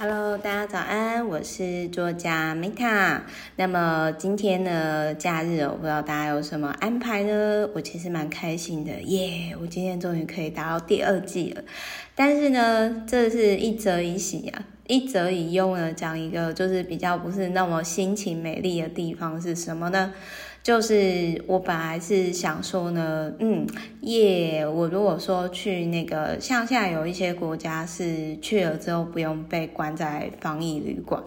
Hello，大家早安，我是作家 Meta。那么今天呢，假日我不知道大家有什么安排呢？我其实蛮开心的，耶！我今天终于可以达到第二季了。但是呢，这是一则一喜啊，一则一忧呢，讲一个就是比较不是那么心情美丽的地方是什么呢？就是我本来是想说呢，嗯，耶，我如果说去那个，像现在有一些国家是去了之后不用被关在防疫旅馆，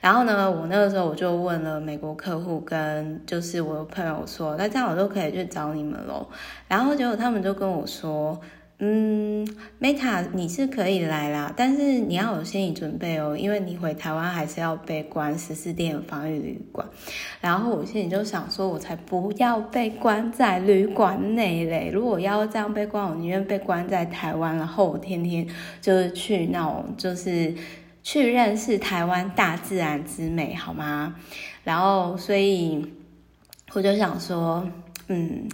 然后呢，我那个时候我就问了美国客户跟就是我的朋友说，那这样我都可以去找你们喽，然后结果他们就跟我说。嗯，Meta，你是可以来啦，但是你要有心理准备哦，因为你回台湾还是要被关十四天的防疫旅馆。然后我心里就想说，我才不要被关在旅馆内嘞！如果要这样被关，我宁愿被关在台湾，然后我天天就是去那种，就是去认识台湾大自然之美，好吗？然后所以我就想说，嗯。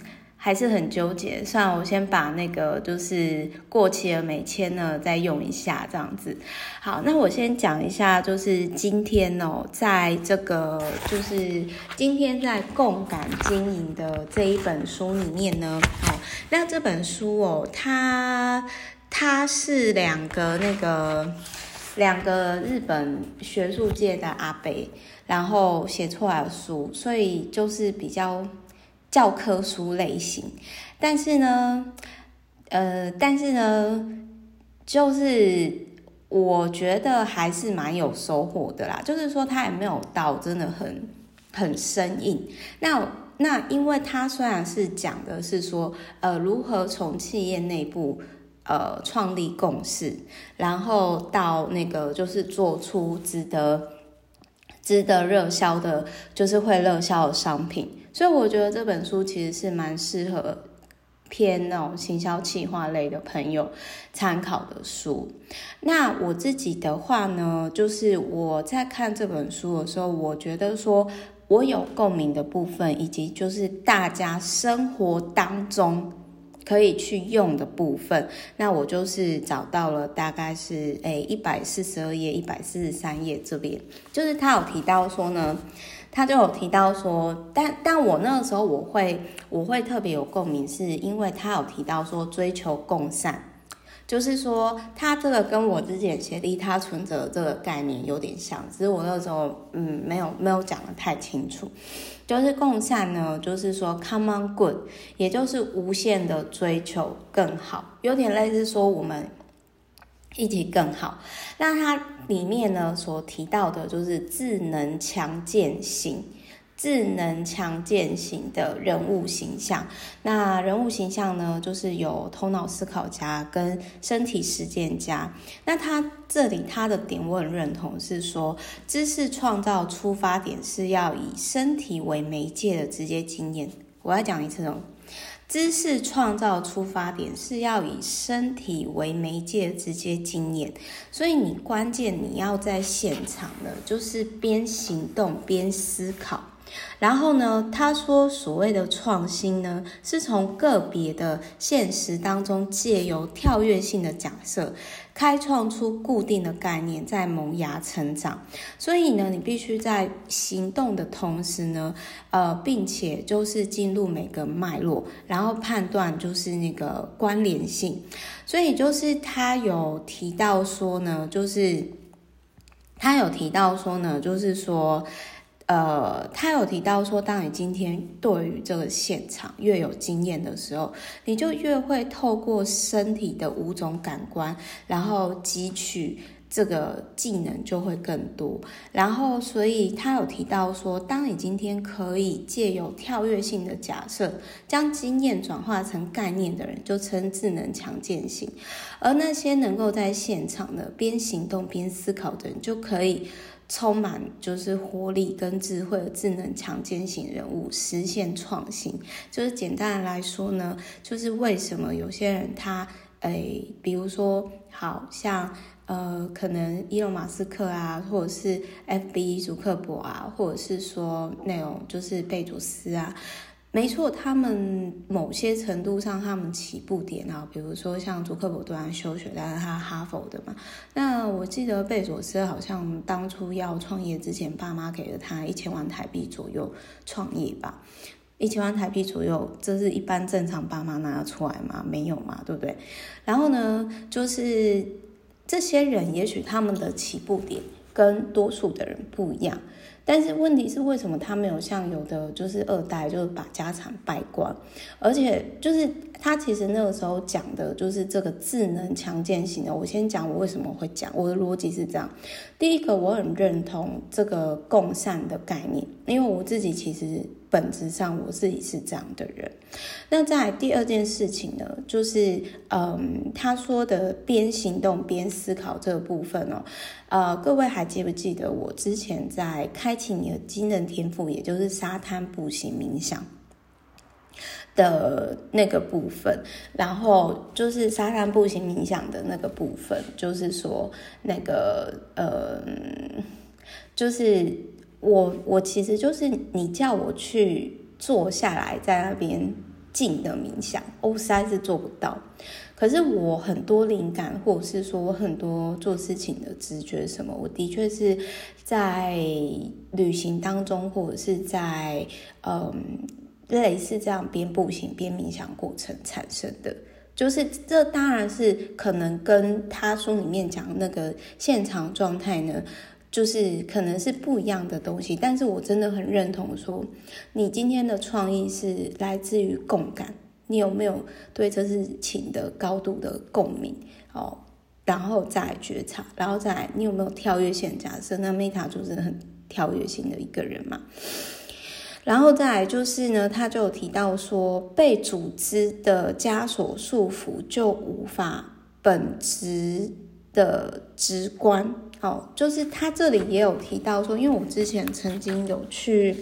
还是很纠结，算了，我先把那个就是过期的美签呢再用一下，这样子。好，那我先讲一下，就是今天哦，在这个就是今天在共感经营的这一本书里面呢，哦，那这本书哦，它它是两个那个两个日本学术界的阿伯，然后写出来的书，所以就是比较。教科书类型，但是呢，呃，但是呢，就是我觉得还是蛮有收获的啦。就是说，它也没有到真的很很生硬。那那，因为它虽然是讲的是说，呃，如何从企业内部呃创立共识，然后到那个就是做出值得值得热销的，就是会热销的商品。所以我觉得这本书其实是蛮适合偏那种行销企划类的朋友参考的书。那我自己的话呢，就是我在看这本书的时候，我觉得说我有共鸣的部分，以及就是大家生活当中可以去用的部分，那我就是找到了大概是诶一百四十二页、一百四十三页这边，就是他有提到说呢。他就有提到说，但但我那个时候我会我会特别有共鸣，是因为他有提到说追求共善，就是说他这个跟我之前写利他存折这个概念有点像，只是我那时候嗯没有没有讲得太清楚，就是共善呢，就是说，come on good，也就是无限的追求更好，有点类似说我们。一起更好。那它里面呢，所提到的就是智能强健型、智能强健型的人物形象。那人物形象呢，就是有头脑思考家跟身体实践家。那他这里他的点我很认同，是说知识创造出发点是要以身体为媒介的直接经验。我要讲一次哦。知识创造出发点是要以身体为媒介直接经验，所以你关键你要在现场的，就是边行动边思考。然后呢，他说所谓的创新呢，是从个别的现实当中借由跳跃性的假设，开创出固定的概念，在萌芽成长。所以呢，你必须在行动的同时呢，呃，并且就是进入每个脉络，然后判断就是那个关联性。所以就是他有提到说呢，就是他有提到说呢，就是说。呃，他有提到说，当你今天对于这个现场越有经验的时候，你就越会透过身体的五种感官，然后汲取这个技能就会更多。然后，所以他有提到说，当你今天可以借由跳跃性的假设，将经验转化成概念的人，就称智能强健型。而那些能够在现场的边行动边思考的人，就可以。充满就是活力跟智慧的智能强健型人物，实现创新。就是简单的来说呢，就是为什么有些人他诶，比如说好像呃，可能伊隆马斯克啊，或者是 FB 祖克伯啊，或者是说那种就是贝佐斯啊，没错，他们某些程度上，他们起步点啊，比如说像祖克伯都在休学，但是他哈佛的嘛。那我记得贝佐斯好像当初要创业之前，爸妈给了他一千万台币左右创业吧，一千万台币左右，这是一般正常爸妈拿得出来吗？没有嘛，对不对？然后呢，就是这些人，也许他们的起步点跟多数的人不一样。但是问题是，为什么他没有像有的就是二代，就是把家产败光，而且就是他其实那个时候讲的就是这个智能强健型的。我先讲我为什么会讲，我的逻辑是这样：第一个，我很认同这个共善的概念，因为我自己其实。本质上我自己是这样的人。那在第二件事情呢，就是嗯，他说的边行动边思考这个部分哦，呃，各位还记不记得我之前在开启你的惊人天赋，也就是沙滩步行冥想的那个部分，然后就是沙滩步行冥想的那个部分，就是说那个呃，就是。我我其实就是你叫我去坐下来在那边静的冥想，我实在是做不到。可是我很多灵感，或者是说我很多做事情的直觉什么，我的确是在旅行当中，或者是在嗯类似这样边步行边冥想过程产生的。就是这当然是可能跟他书里面讲那个现场状态呢。就是可能是不一样的东西，但是我真的很认同说，你今天的创意是来自于共感，你有没有对这事情的高度的共鸣哦？然后再觉察，然后再来你有没有跳跃性假设？那 Meta 就是很跳跃性的一个人嘛。然后再来就是呢，他就有提到说，被组织的枷锁束缚，就无法本质的直观。哦，就是他这里也有提到说，因为我之前曾经有去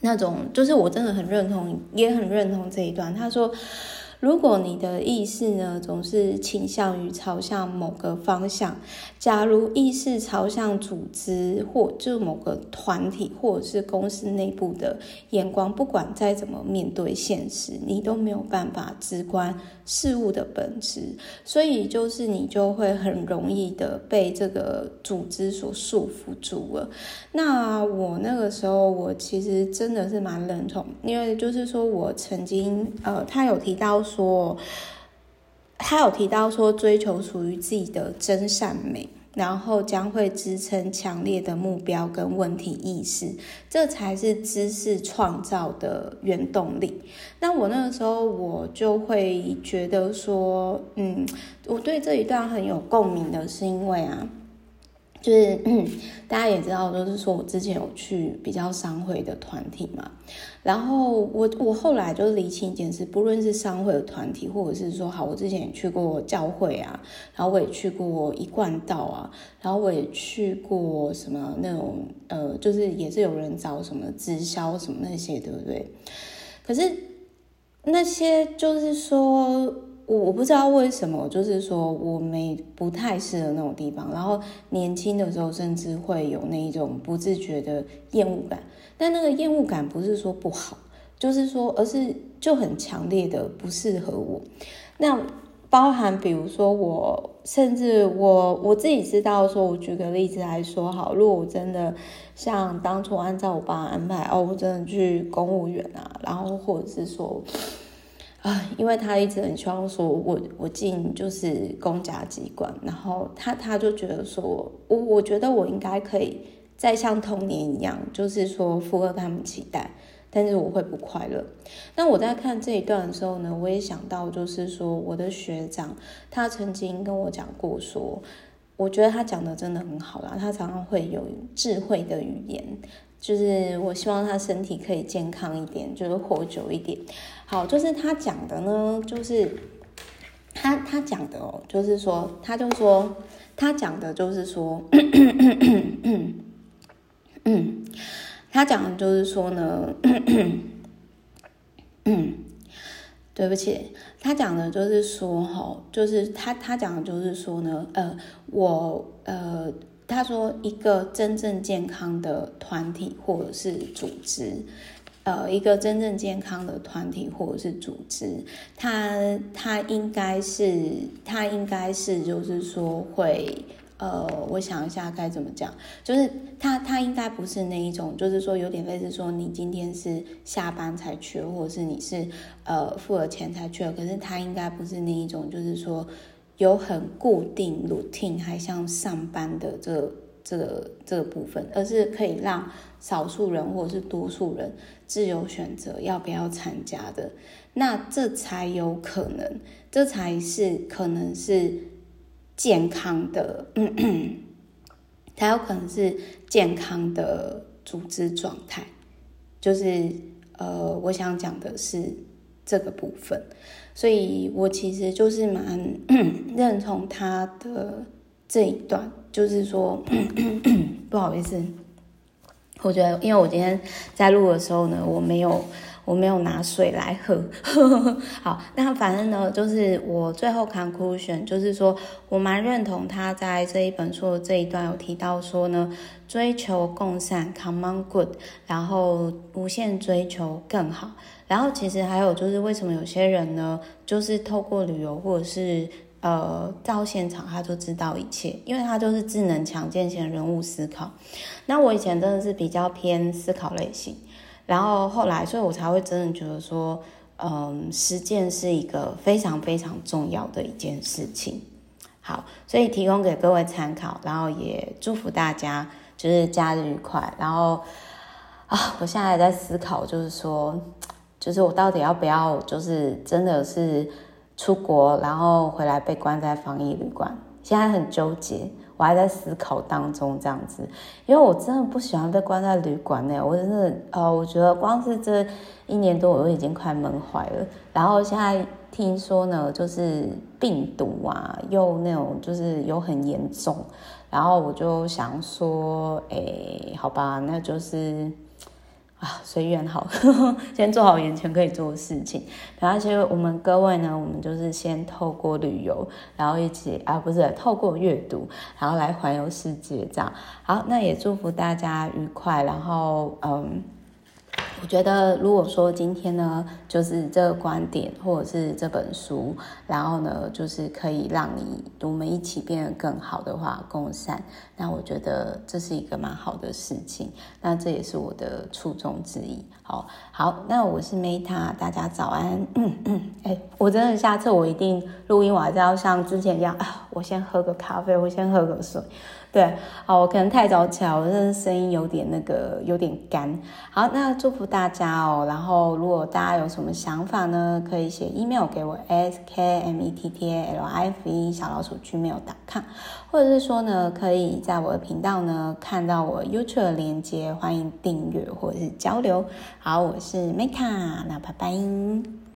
那种，就是我真的很认同，也很认同这一段。他说。如果你的意识呢，总是倾向于朝向某个方向，假如意识朝向组织或就某个团体或者是公司内部的眼光，不管再怎么面对现实，你都没有办法直观事物的本质，所以就是你就会很容易的被这个组织所束缚住了。那我那个时候，我其实真的是蛮认同，因为就是说我曾经呃，他有提到。说，他有提到说，追求属于自己的真善美，然后将会支撑强烈的目标跟问题意识，这才是知识创造的原动力。那我那个时候，我就会觉得说，嗯，我对这一段很有共鸣的是因为啊。就是嗯，大家也知道，就是说我之前有去比较商会的团体嘛，然后我我后来就是厘清一件事，不论是商会的团体，或者是说好，我之前也去过教会啊，然后我也去过一贯道啊，然后我也去过什么那种呃，就是也是有人找什么直销什么那些，对不对？可是那些就是说。我我不知道为什么，就是说我没不太适合那种地方，然后年轻的时候甚至会有那一种不自觉的厌恶感，但那个厌恶感不是说不好，就是说而是就很强烈的不适合我。那包含比如说我，甚至我我自己知道说，我举个例子来说好，如果我真的像当初按照我爸安排，哦，我真的去公务员啊，然后或者是说。啊，因为他一直很希望说我我进就是公家机关，然后他他就觉得说我我觉得我应该可以再像童年一样，就是说符合他们期待，但是我会不快乐。那我在看这一段的时候呢，我也想到就是说我的学长他曾经跟我讲过说，我觉得他讲的真的很好啦，他常常会有智慧的语言。就是我希望他身体可以健康一点，就是活久一点。好，就是他讲的呢，就是他他讲的哦，就是说，他就说他讲的就是说，嗯，他讲的就是说呢，嗯，对不起，他讲的就是说，哈，就是他他讲的就是说呢，呃，我呃。他说：“一个真正健康的团体或者是组织，呃，一个真正健康的团体或者是组织，它它应该是它应该是就是说会呃，我想一下该怎么讲，就是它它应该不是那一种，就是说有点类似说你今天是下班才去，或者是你是呃付了钱才去，可是它应该不是那一种，就是说有很固定 routine，还像上班的这个。这个这个部分，而是可以让少数人或者是多数人自由选择要不要参加的，那这才有可能，这才是可能是健康的，嗯嗯，才有可能是健康的组织状态。就是呃，我想讲的是这个部分，所以我其实就是蛮 认同他的这一段。就是说，不好意思，我觉得，因为我今天在录的时候呢，我没有，我没有拿水来喝。好，那反正呢，就是我最后 conclusion，就是说我蛮认同他在这一本书的这一段有提到说呢，追求共善 （common good），然后无限追求更好。然后其实还有就是，为什么有些人呢，就是透过旅游或者是呃，到现场他就知道一切，因为他就是智能强健型人物思考。那我以前真的是比较偏思考类型，然后后来，所以我才会真的觉得说，嗯、实践是一个非常非常重要的一件事情。好，所以提供给各位参考，然后也祝福大家就是假日愉快。然后啊，我现在还在思考，就是说，就是我到底要不要，就是真的是。出国，然后回来被关在防疫旅馆，现在很纠结，我还在思考当中这样子，因为我真的不喜欢被关在旅馆内，我真的，呃，我觉得光是这一年多我都已经快闷坏了，然后现在听说呢，就是病毒啊，又那种就是又很严重，然后我就想说，哎，好吧，那就是。啊，随缘好呵呵，先做好眼前可以做的事情。然后，其实我们各位呢，我们就是先透过旅游，然后一起啊，不是透过阅读，然后来环游世界这样。好，那也祝福大家愉快。然后，嗯。我觉得，如果说今天呢，就是这个观点，或者是这本书，然后呢，就是可以让你我们一起变得更好的话，共善，那我觉得这是一个蛮好的事情。那这也是我的初衷之一。好，好，那我是 Meta，大家早安。嗯嗯，哎，我真的下次我一定录音，我还是要像之前一样啊，我先喝个咖啡，我先喝个水。对，好，我可能太早起来，我真的声音有点那个，有点干。好，那祝福大家哦。然后，如果大家有什么想法呢，可以写 email 给我，s k m e t t a l i f e 小老鼠 gmail.com，或者是说呢，可以在我的频道呢看到我 YouTube 的链接，欢迎订阅或者是交流。好，我是 Meka，那拜拜。